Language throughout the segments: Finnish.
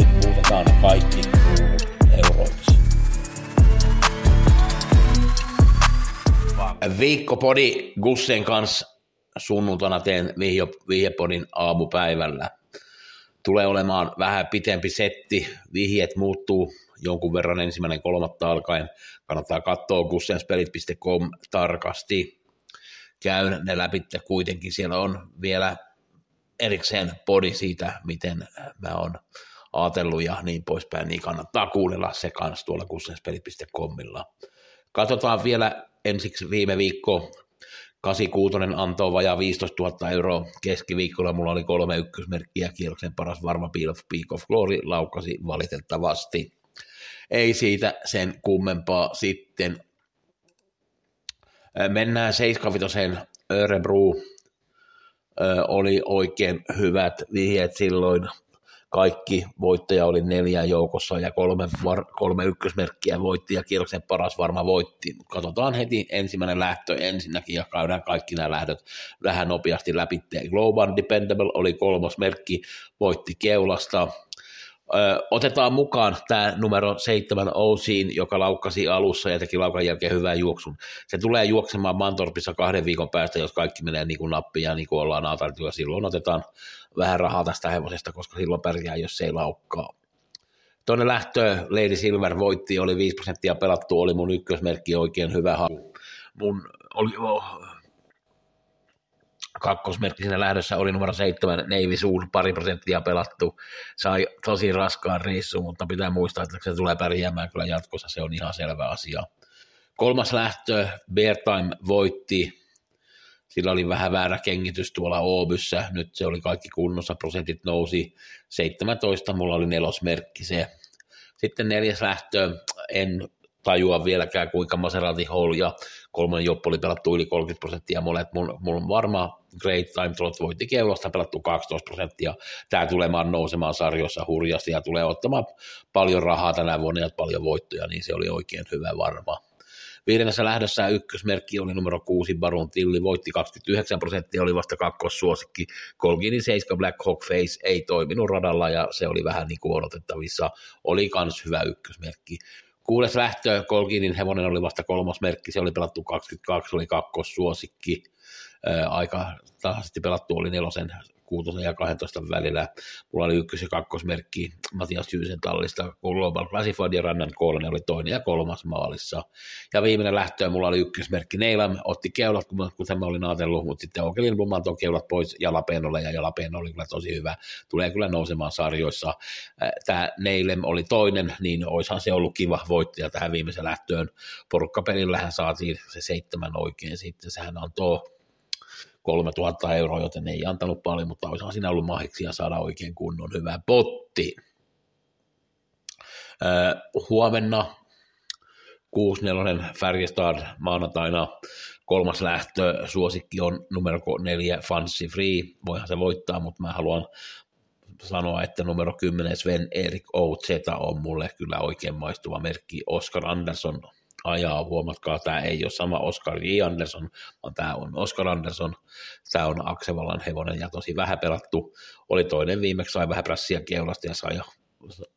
Nyt muutetaan kaikki kruunut euroiksi. Viikkopodi Gussen kanssa sunnuntaina teen vihjepodin aamupäivällä. Tulee olemaan vähän pitempi setti, vihjet muuttuu jonkun verran ensimmäinen kolmatta alkaen. Kannattaa katsoa gussenspelit.com tarkasti. Käyn ne läpi kuitenkin, siellä on vielä erikseen podi siitä, miten mä oon ajatellut ja niin poispäin, niin kannattaa kuunnella se kanssa tuolla kussenspelit.comilla. Katsotaan vielä ensiksi viime viikko 86 antoi vajaa 15 000 euroa keskiviikkolla. Mulla oli kolme ykkösmerkkiä, kierroksen paras varma Peel of Peak of Glory laukasi valitettavasti. Ei siitä sen kummempaa sitten. Mennään 75 Örebro. Oli oikein hyvät vihjeet silloin kaikki voittaja oli neljä joukossa ja kolme, var, kolme ykkösmerkkiä voitti ja kierroksen paras varma voitti. Katsotaan heti ensimmäinen lähtö ensinnäkin ja käydään kaikki nämä lähdöt vähän nopeasti läpi. Global Dependable oli kolmas merkki, voitti keulasta. Otetaan mukaan tämä numero seitsemän Ousiin, joka laukkasi alussa ja teki laukan jälkeen hyvän juoksun. Se tulee juoksemaan Mantorpissa kahden viikon päästä, jos kaikki menee niin kuin nappiin ja niin kuin ollaan ajateltu, ja silloin otetaan vähän rahaa tästä hevosesta, koska silloin pärjää, jos se ei laukkaa. Tuonne lähtö Lady Silver voitti, oli 5 prosenttia pelattu, oli mun ykkösmerkki oikein hyvä. Mun oli, oh, kakkosmerkki siinä lähdössä oli numero seitsemän Navy Soul, pari prosenttia pelattu. Sai tosi raskaan reissu, mutta pitää muistaa, että se tulee pärjäämään kyllä jatkossa, se on ihan selvä asia. Kolmas lähtö, Bear Time voitti, sillä oli vähän väärä kengitys tuolla Oobyssä, nyt se oli kaikki kunnossa, prosentit nousi 17, mulla oli nelosmerkki se. Sitten neljäs lähtö, en tajua vieläkään, kuinka Maserati Hall ja kolmannen joppo oli pelattu yli 30 prosenttia. Mulla, mun, mun varma Great Time Trot voitti keulasta pelattu 12 prosenttia. Tämä tulee nousemaan sarjoissa hurjasti ja tulee ottamaan paljon rahaa tänä vuonna ja paljon voittoja, niin se oli oikein hyvä varma. Viidennessä lähdössä ykkösmerkki oli numero 6, Baron Tilli, voitti 29 prosenttia, oli vasta kakkossuosikki. Colginin 7 Black Hawk Face ei toiminut radalla ja se oli vähän niin kuin odotettavissa. Oli kans hyvä ykkösmerkki. Kuudes lähtö, Colginin hevonen oli vasta kolmas merkki, se oli pelattu 22, oli kakkossuosikki. Aika tasaisesti pelattu oli nelosen 6 ja 12 välillä. Mulla oli ykkös- ja kakkosmerkki Matias Jyysen tallista, Global Classified ja Rannan kolme oli toinen ja kolmas maalissa. Ja viimeinen lähtö mulla oli ykkösmerkki Neilam, otti keulat, kun tämä olin ajatellut, mutta sitten Okelin tuon keulat pois Jalapeenolle ja Jalapeeno oli kyllä tosi hyvä. Tulee kyllä nousemaan sarjoissa. Tämä Neilem oli toinen, niin oishan se ollut kiva voittaja tähän viimeiseen lähtöön. Porukkapelillähän saatiin se seitsemän oikein sitten, sehän on tuo 3000 euroa, joten ei antanut paljon, mutta olisihan siinä ollut mahiksia saada oikein kunnon hyvä potti. Öö, huomenna 6-4 Färjestad maanantaina kolmas lähtö, suosikki on numero 4 Fancy Free, voihan se voittaa, mutta mä haluan sanoa, että numero 10 Sven Erik Outseta on mulle kyllä oikein maistuva merkki. Oscar Anderson ajaa, huomatkaa, tämä ei ole sama Oscar J. Anderson, vaan tämä on Oscar Anderson, tämä on Aksevallan hevonen ja tosi vähän pelattu, oli toinen viimeksi, sai vähän prässiä keulasta ja sai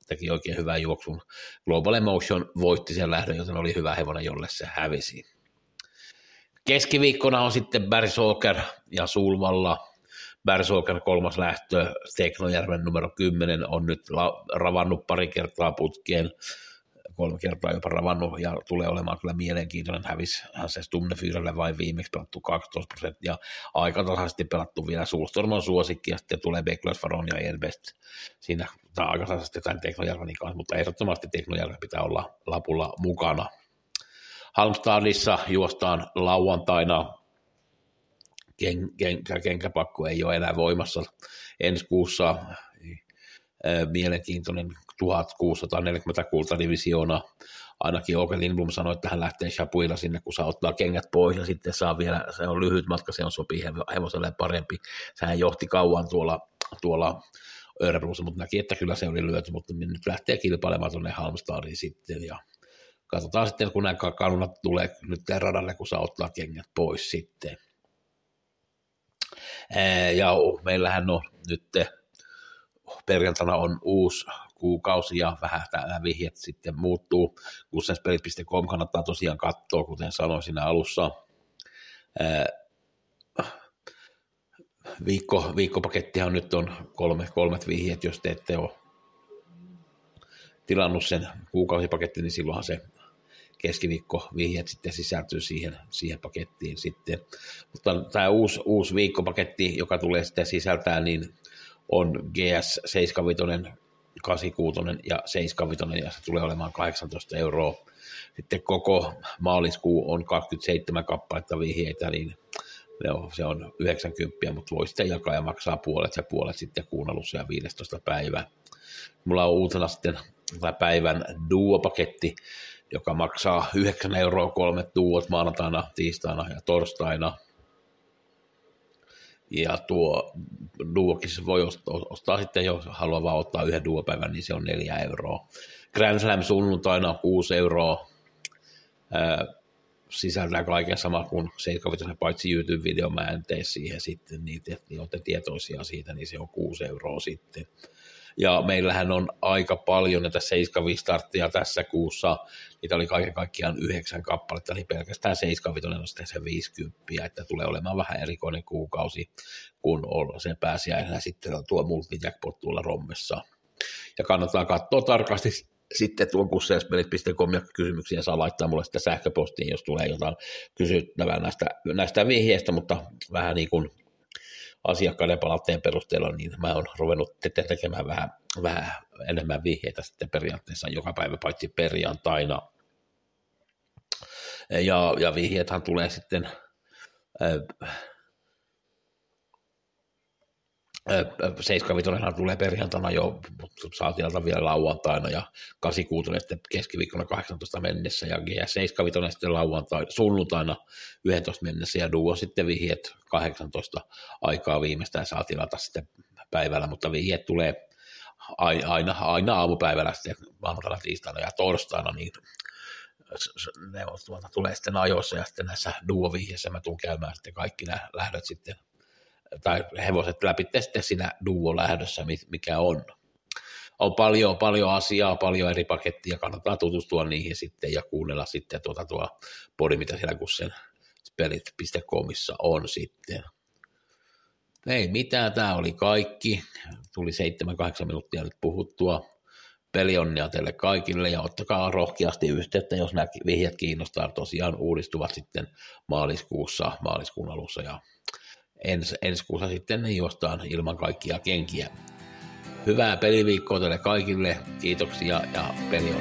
teki oikein hyvän juoksun. Global Emotion voitti sen lähdön, joten oli hyvä hevonen, jolle se hävisi. Keskiviikkona on sitten Bersoker ja Sulvalla. Bersoker kolmas lähtö, Teknojärven numero 10 on nyt ravannut pari kertaa putkeen kolme kertaa jopa ravannut ja tulee olemaan kyllä mielenkiintoinen. Hävishän se Stumnefyrelle vain viimeksi pelattu 12 prosenttia. Aika tasaisesti pelattu vielä Sulstorman suosikki ja sitten tulee Beklas Faron ja Elbest siinä tai aika tasaisesti tämän Teknojärvenin kanssa, mutta ehdottomasti Teknojärven pitää olla lapulla mukana. Halmstadissa juostaan lauantaina ken, ken, kenkäpakko ei ole enää voimassa ensi kuussa mielenkiintoinen 1640 kultadivisioona. Ainakin Oke Lindblom sanoi, että hän lähtee Shapuilla sinne, kun saa ottaa kengät pois ja sitten saa vielä, se on lyhyt matka, se on sopii hevoselle parempi. Sehän johti kauan tuolla, tuolla Örebrossa, mutta näki, että kyllä se oli lyöty, mutta nyt lähtee kilpailemaan tuonne Halmstadiin sitten ja katsotaan sitten, kun nämä kanunat tulee nyt radalle, kun saa ottaa kengät pois sitten. Ja meillähän on nyt perjantaina on uusi kuukausi ja vähän tämä vihjet sitten muuttuu. Kussenspelit.com kannattaa tosiaan katsoa, kuten sanoin siinä alussa. Viikko, viikkopakettihan nyt on kolme, kolmet vihjet, jos te ette ole tilannut sen kuukausipaketti, niin silloinhan se keskiviikko vihjet sitten sisältyy siihen, siihen pakettiin sitten. Mutta tämä uusi, uusi viikkopaketti, joka tulee sitten sisältää, niin on GS 75, 86 ja 75 ja se tulee olemaan 18 euroa. Sitten koko maaliskuu on 27 kappaletta vihjeitä, niin se on 90, mutta voi sitten jakaa ja maksaa puolet ja puolet sitten kuun alussa ja 15 päivää. Mulla on uutena sitten päivän duo-paketti, joka maksaa 9 euroa kolmet duot maanantaina, tiistaina ja torstaina. Ja tuo duokissa voi ostaa, sitten, jos haluaa vaan ottaa yhden duopäivän, niin se on 4 euroa. Grand Slam sunnuntaina on 6 euroa. Ää, sisältää kaiken sama kuin 75, paitsi YouTube-video, mä en tee siihen sitten, te, niin olette tietoisia siitä, niin se on 6 euroa sitten. Ja meillähän on aika paljon näitä 75 starttia tässä kuussa. Niitä oli kaiken kaikkiaan yhdeksän kappaletta, niin pelkästään 75 on sitten se 50, että tulee olemaan vähän erikoinen kuukausi, kun on se pääsiäisenä sitten tuo multijackpot tuolla rommessa. Ja kannattaa katsoa tarkasti sitten tuon kusseespelit.com ja kysymyksiä saa laittaa mulle sitten sähköpostiin, jos tulee jotain kysyttävää näistä, näistä vihjeistä, mutta vähän niin kuin asiakkaiden palautteen perusteella, niin mä oon ruvennut tekemään vähän, vähän enemmän vihjeitä sitten periaatteessa joka päivä, paitsi perjantaina. Ja, ja vihjeethän tulee sitten äh, 75 tulee perjantaina jo, saatiin vielä lauantaina ja 86 sitten keskiviikkona 18 mennessä ja GS 75 sitten lauantaina, sunnuntaina 11 mennessä ja Duo sitten vihjet 18 aikaa viimeistään saa tilata sitten päivällä, mutta vihjet tulee aina, aina aamupäivällä sitten maanantaina, tiistaina ja torstaina, niin ne on, tuota, tulee sitten ajoissa ja sitten näissä duo-vihjeissä mä tuun käymään sitten kaikki nämä lähdöt sitten tai hevoset läpi sitten siinä duo-lähdössä, mikä on. On paljon, paljon asiaa, paljon eri pakettia, kannattaa tutustua niihin sitten ja kuunnella sitten tuota tuo podi, mitä siellä kun sen spelit.comissa on sitten. Ei mitään, tämä oli kaikki. Tuli 7-8 minuuttia nyt puhuttua. Pelionnia teille kaikille ja ottakaa rohkeasti yhteyttä, jos nämä vihjat kiinnostaa. Tosiaan uudistuvat sitten maaliskuussa, maaliskuun alussa ja ens, ensi kuussa sitten juostaan ilman kaikkia kenkiä. Hyvää peliviikkoa teille kaikille, kiitoksia ja peli